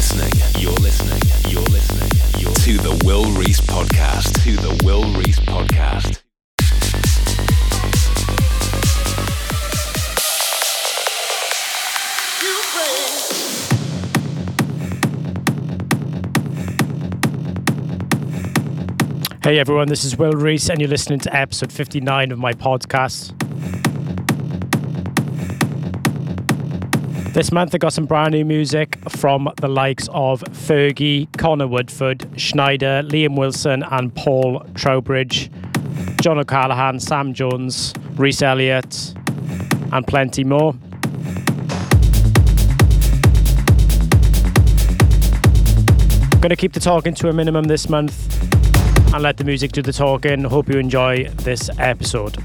listening. You're listening. You're listening. You're to the Will Rees podcast. To the Will Rees podcast. Hey everyone, this is Will Rees, and you're listening to episode 59 of my podcast. This month I got some brand new music from the likes of Fergie, Connor Woodford, Schneider, Liam Wilson, and Paul Trowbridge, John O'Callaghan, Sam Jones, Reese Elliott, and plenty more. I'm Gonna keep the talking to a minimum this month and let the music do the talking. Hope you enjoy this episode.